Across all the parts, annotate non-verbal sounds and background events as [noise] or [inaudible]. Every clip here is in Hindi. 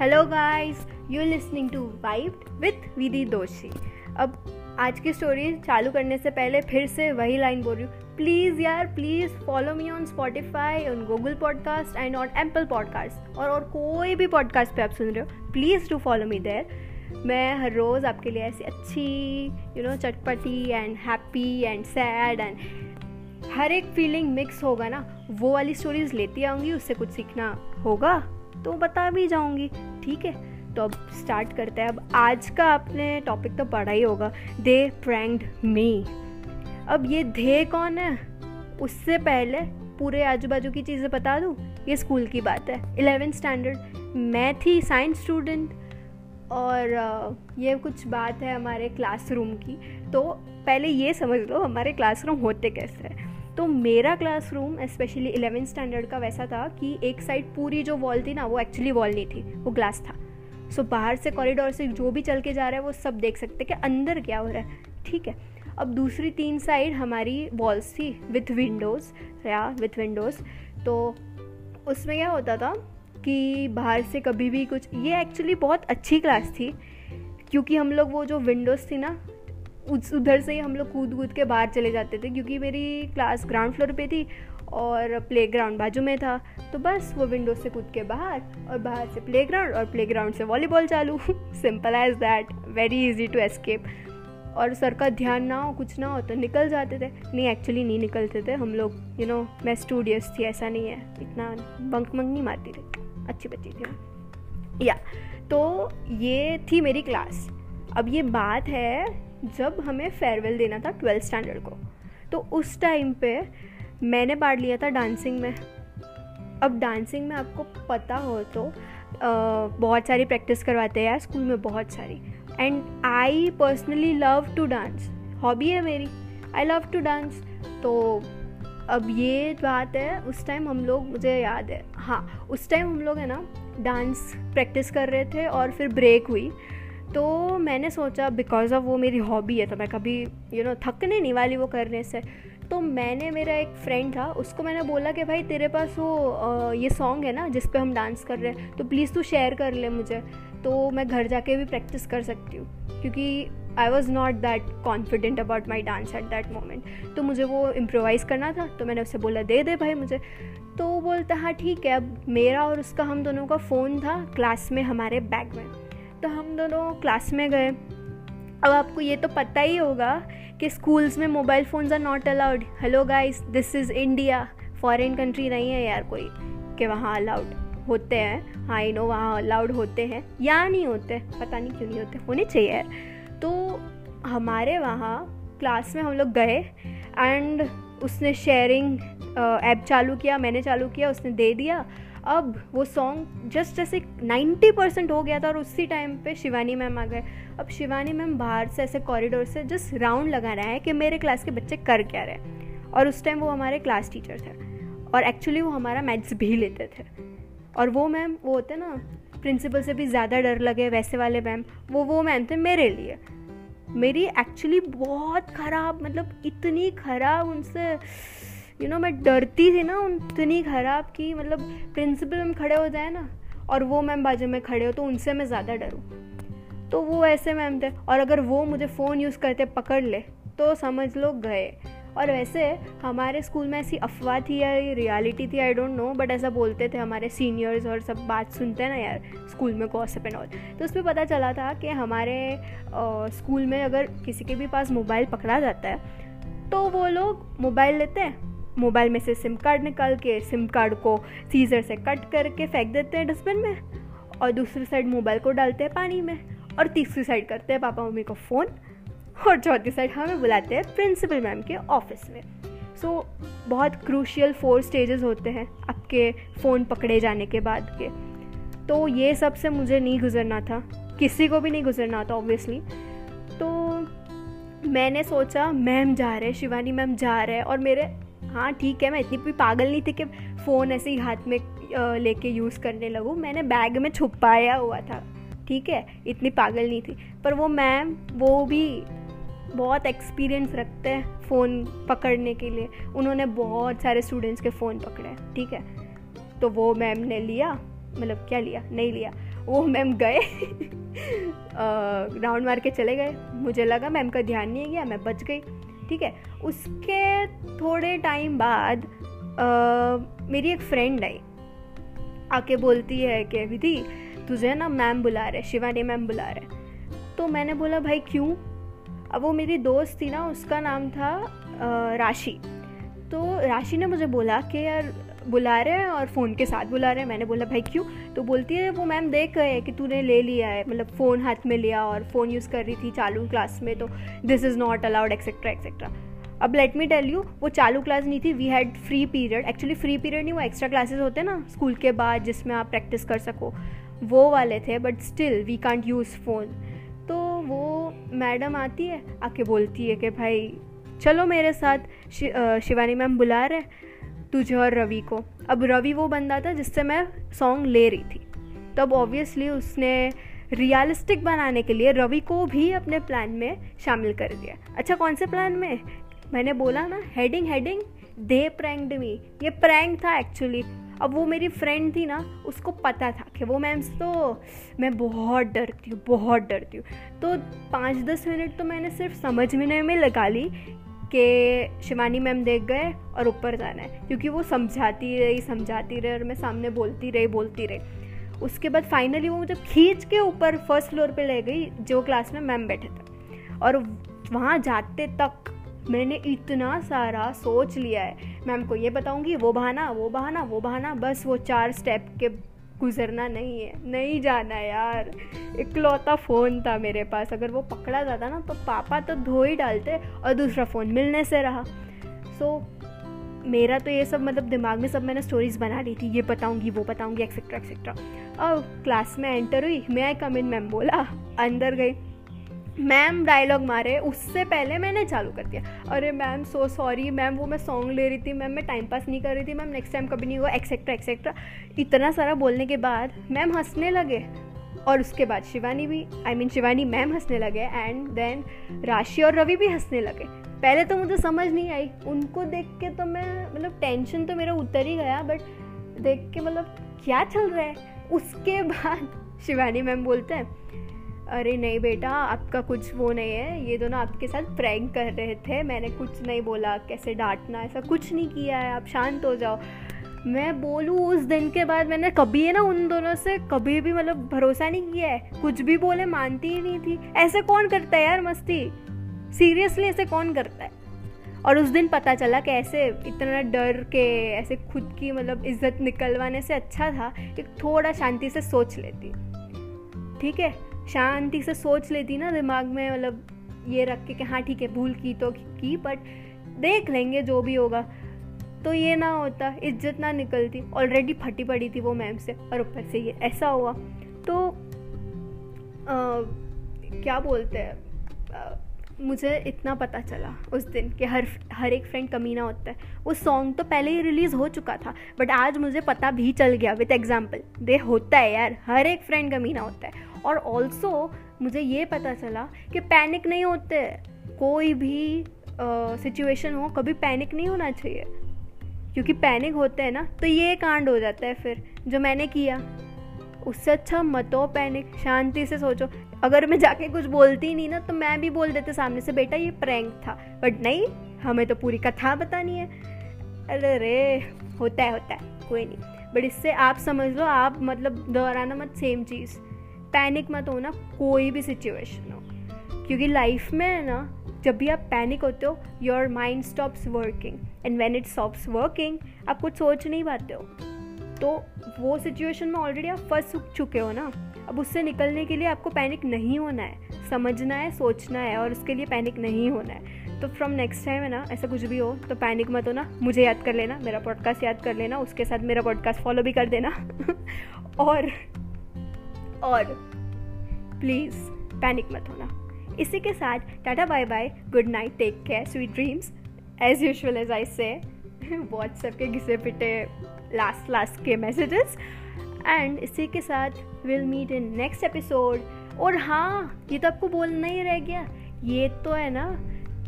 Hello guys you listening to vibe with Vidhi Doshi अब आज की स्टोरी चालू करने से पहले फिर से वही लाइन बोल रही हूँ। प्लीज़ यार please follow me on Spotify on Google podcast and on Apple podcast और और कोई भी पॉडकास्ट पे आप सुन रहे हो please to follow me there मैं हर रोज़ आपके लिए ऐसी अच्छी यू नो चटपटी and happy and sad and हर एक फीलिंग मिक्स होगा ना, वो वाली स्टोरीज लेती आऊँगी, उससे कुछ सीखना होगा तो बता भी जाऊँगी। ठीक है? तो अब स्टार्ट करते हैं। अब आज का आपने टॉपिक तो पढ़ा ही होगा। दे प्रैंक्ड मी अब ये धे कौन है? उससे पहले पूरे आजू बाजू की चीज़ें बता दूँ? ये स्कूल की बात है। इलेवेंथ स्टैंडर्ड मैं थी साइंस स्टूडेंट और ये कुछ बात है हमारे क्लासरूम की। तो पहले ये समझ लो, हमारे क्लासरूम होते कैसे हैं। तो मेरा क्लासरूम स्पेशली इलेवेंथ स्टैंडर्ड का वैसा था कि एक साइड पूरी जो वॉल थी ना, वो एक्चुअली वॉल नहीं थी, वो ग्लास था। सो बाहर से कॉरिडोर से जो भी चल के जा रहा है, वो सब देख सकते कि अंदर क्या हो रहा है। ठीक है, अब दूसरी तीन साइड हमारी वॉल्स थी विथ विंडोज़ या विथ विंडोज़ तो उसमें क्या होता था कि बाहर से कभी भी कुछ, ये एक्चुअली बहुत अच्छी क्लास थी, क्योंकि हम लोग वो जो विंडोज़ थी ना उस, उधर से ही हम लोग कूद कूद के बाहर चले जाते थे, क्योंकि मेरी क्लास ग्राउंड फ्लोर पे थी और प्ले ग्राउंड बाजू में था। तो बस वो विंडो से कूद के बाहर और बाहर से प्ले ग्राउंड और प्ले ग्राउंड से वॉलीबॉल चालू। Simple as that very easy to escape और सर का ध्यान ना हो, कुछ ना हो तो निकल जाते थे। नहीं एक्चुअली नहीं निकलते थे हम लोग। यू नो मैं स्टूडियस थी, ऐसा नहीं है। इतना बंक मंक नहीं मारती थी। अच्छी बच्ची थी या तो ये थी मेरी क्लास अब ये बात है जब हमें फेयरवेल देना था ट्वेल्थ स्टैंडर्ड को तो उस टाइम पे मैंने पार्ट लिया था डांसिंग में। अब डांसिंग में आपको पता हो तो आ, बहुत सारी प्रैक्टिस करवाते हैं यार स्कूल में बहुत सारी। And I personally love to dance hobby है मेरी। आई लव टू डांस तो अब ये बात है उस टाइम हम लोग मुझे याद है हाँ उस टाइम हम लोग है ना डांस प्रैक्टिस कर रहे थे और फिर ब्रेक हुई। तो मैंने सोचा बिकॉज़ ऑफ़ वो मेरी हॉबी है तो मैं कभी यू you नो know, थकने नहीं वाली वो करने से। तो मैंने मेरा एक फ्रेंड था उसको मैंने बोला कि भाई तेरे पास वो ये सॉन्ग है ना जिस पे हम डांस कर रहे हैं तो प्लीज़ तू शेयर कर ले मुझे। तो मैं घर जाके भी प्रैक्टिस कर सकती हूँ क्योंकि I was not that confident about my dance at that moment तो मुझे वो इम्प्रोवाइज़ करना था तो मैंने उससे बोला दे दे भाई मुझे। तो वो बोलता हाँ ठीक है अब मेरा और उसका हम दोनों का फ़ोन था क्लास में हमारे बैग में। तो हम दोनों क्लास में गए। अब आपको ये तो पता ही होगा कि स्कूल्स में mobile phones are not allowed hello guys this is India foreign country नहीं है यार कोई कि वहाँ अलाउड होते हैं। हाँ नो वहाँ अलाउड होते हैं। या नहीं होते, पता नहीं क्यों नहीं होते, होने चाहिए। यार तो हमारे वहाँ क्लास में हम लोग गए एंड उसने शेयरिंग ऐप चालू किया, मैंने चालू किया, उसने दे दिया। अब वो सॉन्ग जस्ट जैसे नाइन्टी परसेंट हो गया था और उसी टाइम पे शिवानी मैम आ गए। अब शिवानी मैम बाहर से ऐसे कॉरिडोर से जस्ट राउंड लगा रहे हैं कि मेरे क्लास के बच्चे कर क्या रहे और उस टाइम वो हमारे क्लास टीचर थे। और एक्चुअली वो हमारा मैथ्स भी लेते थे। और वो मैम, वो होते ना प्रिंसिपल से भी ज़्यादा डर लगे, वैसे वाले मैम, वो वो मैम थे मेरे लिए। मेरी एक्चुअली बहुत ख़राब मतलब इतनी ख़राब उनसे यू नो मैं डरती थी ना उतनी ख़राब कि मतलब प्रिंसिपल में खड़े हो जाए ना, और वो मैम बाजू में खड़े हो तो उनसे मैं ज़्यादा डरूँ। तो वो ऐसे मैम थे, और अगर वो मुझे फ़ोन यूज़ करते, पकड़ ले तो समझ लो गए। और वैसे हमारे स्कूल में ऐसी अफवाह थी या रियलिटी थी आई डोंट नो बट ऐसा बोलते थे हमारे सीनियर्स और सब बात सुनते हैं ना यार स्कूल में गॉसिप एंड ऑल तो उसमें पता चला था कि हमारे स्कूल में अगर किसी के भी पास मोबाइल पकड़ा जाता है तो वो लोग मोबाइल लेते हैं। मोबाइल में से सिम कार्ड निकाल के सिम कार्ड को सीज़र से कट करके फेंक देते हैं डस्टबिन में और दूसरी साइड मोबाइल को डालते हैं पानी में और तीसरी साइड करते हैं पापा मम्मी को फ़ोन और चौथी साइड हमें बुलाते हैं प्रिंसिपल मैम के ऑफ़िस में। सो so, बहुत क्रूशियल फोर स्टेजेस होते हैं आपके फ़ोन पकड़े जाने के बाद के। तो ये सबसे मुझे नहीं गुजरना था किसी को भी नहीं गुजरना था ऑब्वियसली तो मैंने सोचा मैम जा रहे शिवानी मैम जा रहे और मेरे हाँ ठीक है, मैं इतनी भी पागल नहीं थी कि फ़ोन ऐसे ही हाथ में लेके यूज़ करने लगूँ। मैंने बैग में छुपाया हुआ था, ठीक है, इतनी पागल नहीं थी। पर वो मैम वो भी बहुत एक्सपीरियंस रखते हैं फ़ोन पकड़ने के लिए। उन्होंने बहुत सारे स्टूडेंट्स के फ़ोन पकड़े, ठीक है। तो वो मैम ने लिया मतलब क्या लिया? नहीं लिया। वो मैम गए [laughs] राउंड मार के चले गए। मुझे लगा मैम का ध्यान नहीं गया मैं बच गई। ठीक है? उसके थोड़े टाइम बाद आ, मेरी एक फ्रेंड आई। आके बोलती है कि विधि तुझे ना मैम बुला रहे शिवानी मैम बुला रहे तो मैंने बोला भाई क्यों? अब वो मेरी दोस्त थी ना उसका नाम था राशि। तो राशि ने मुझे बोला कि यार, बुला रहे हैं और फ़ोन के साथ बुला रहे हैं। मैंने बोला, भाई क्यों? तो बोलती है, वो मैम देख गए कि तूने ले लिया है मतलब फ़ोन हाथ में लिया और फ़ोन यूज़ कर रही थी चालू क्लास में तो this is not allowed etcetera etcetera अब लेट मी टेल यू वो चालू क्लास नहीं थी we had free period actually free period नहीं, वो एक्स्ट्रा क्लासेस होते हैं ना स्कूल के बाद जिसमें आप प्रैक्टिस कर सको, वो वाले थे but still we can't use phone तो वो मैडम आती है, आके बोलती है कि भाई चलो मेरे साथ शिवानी मैम बुला रहे तुझे और रवि को। अब रवि वो बंदा था जिससे मैं सॉन्ग ले रही थी। तब ऑब्वियसली उसने रियलिस्टिक बनाने के लिए रवि को भी अपने प्लान में शामिल कर दिया। अच्छा कौन से प्लान में? मैंने बोला ना heading heading they pranked me ये प्रैंक था एक्चुअली अब वो मेरी फ्रेंड थी ना, उसको पता था कि वो मैम तो मैं बहुत डरती हूँ, बहुत डरती हूँ। तो पाँच दस मिनट तो मैंने सिर्फ़ समझने में लगा ली कि शिवानी मैम देख गए और ऊपर जाना है, क्योंकि वो समझाती रही समझाती रही और मैं सामने बोलती रही बोलती रही। उसके बाद फाइनली वो मुझे खींच के ऊपर फ़र्स्ट फ्लोर पे ले गई, जो क्लास में मैम बैठे थे। और वहाँ जाते तक मैंने इतना सारा सोच लिया है। मैम को ये बताऊँगी, वो बहाना वो बहाना वो बहाना, बस वो चार स्टेप के गुजरना नहीं है। नहीं जाना यार। इकलौता फ़ोन था मेरे पास। अगर वो पकड़ा जाता ना तो पापा तो धो ही डालते और दूसरा फ़ोन मिलने से रहा। सो so, मेरा तो ये सब मतलब दिमाग में सब मैंने स्टोरीज बना ली थी। ये बताऊँगी वो बताऊँगी एक्सेट्रा एक्सेट्रा और क्लास में एंटर हुई मैं कम इन मैम बोला अंदर गई। मैम डायलॉग मारे उससे पहले मैंने चालू कर दिया। अरे मैम सो सॉरी मैम वो मैं सॉन्ग ले रही थी मैम मैं टाइम पास नहीं कर रही थी मैम नेक्स्ट टाइम कभी नहीं हुआ एक्सेट्रा एक्सेट्रा इतना सारा बोलने के बाद मैम हंसने लगे और उसके बाद शिवानी भी आई I mean mean, Shivani ma'am हंसने लगे एंड देन राशि और रवि भी हंसने लगे। पहले तो मुझे समझ नहीं आई। उनको देख के तो मैं मतलब टेंशन तो मेरा उतर ही गया बट देख के मतलब क्या चल रहा है? उसके बाद [laughs] शिवानी मैम बोलते हैं अरे नहीं बेटा, आपका कुछ वो नहीं है। ये दोनों आपके साथ प्रैंक कर रहे थे। मैंने कुछ नहीं बोला, कैसे डांटना, ऐसा कुछ नहीं किया है। आप शांत हो जाओ। मैं बोलूँ, उस दिन के बाद मैंने कभी है ना उन दोनों से कभी भी मतलब भरोसा नहीं किया है। कुछ भी बोले, मानती ही नहीं थी। ऐसे कौन करता है यार मस्ती? सीरियसली ऐसे कौन करता है? और उस दिन पता चला कि ऐसे इतना डर के, ऐसे खुद की मतलब इज़्ज़त निकलवाने से अच्छा था। कि थोड़ा शांति से सोच लेती। ठीक है? शांति से सोच लेती ना दिमाग में मतलब ये रख के कि हाँ ठीक है भूल की तो की बट देख लेंगे जो भी होगा। तो ये ना होता इज़्ज़त ना निकलती। ऑलरेडी फटी पड़ी थी वो मैम से और ऊपर से ये ऐसा हुआ। तो आ, क्या बोलते हैं मुझे इतना पता चला उस दिन कि हर हर एक फ्रेंड कमीना होता है। वो सॉन्ग तो पहले ही रिलीज़ हो चुका था बट आज मुझे पता भी चल गया विथ एग्ज़ाम्पल दे होता है यार हर एक फ्रेंड कमीना होता है। और ऑल्सो मुझे ये पता चला कि पैनिक नहीं होते। कोई भी सिचुएशन uh, हो कभी पैनिक नहीं होना चाहिए। क्योंकि पैनिक होते हैं ना तो ये कांड हो जाता है फिर जो मैंने किया। उससे अच्छा मत हो पैनिक शांति से सोचो। अगर मैं जाके कुछ बोलती नहीं ना तो मैं भी बोल देते सामने से बेटा ये प्रैंक था। बट नहीं हमें तो पूरी कथा बतानी है। अरे रे होता है होता है कोई नहीं। बट इससे आप समझ लो आप मतलब दोहराना मत सेम चीज़। पैनिक मत हो ना कोई भी सिचुएशन हो। क्योंकि लाइफ में है ना, जब भी आप पैनिक होते हो your mind stops working and when it stops working आप कुछ सोच नहीं पाते हो। तो वो सिचुएशन में ऑलरेडी आप फंस चुके हो ना। अब उससे निकलने के लिए आपको पैनिक नहीं होना है। समझना है, सोचना है और उसके लिए पैनिक नहीं होना है। तो फ्रॉम नेक्स्ट टाइम है ना, ऐसा कुछ भी हो तो पैनिक मत हो ना मुझे याद कर लेना, मेरा पॉडकास्ट याद कर लेना, उसके साथ मेरा पॉडकास्ट फॉलो भी कर देना। [laughs] और और प्लीज़ पैनिक मत होना। इसी के साथ tata bye bye good night take care sweet dreams as usual as I say WhatsApp के घिसे पिटे लास्ट लास्ट के मैसेजेस एंड इसी के साथ will meet in next episode और हाँ ये तो आपको बोलना ही रह गया। ये तो है ना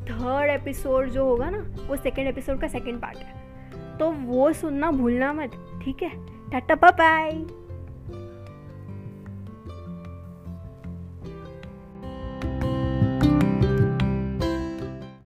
थर्ड एपिसोड जो होगा ना, वो सेकेंड एपिसोड का सेकेंड पार्ट है। तो वो सुनना भूलना मत, ठीक है? Tata bye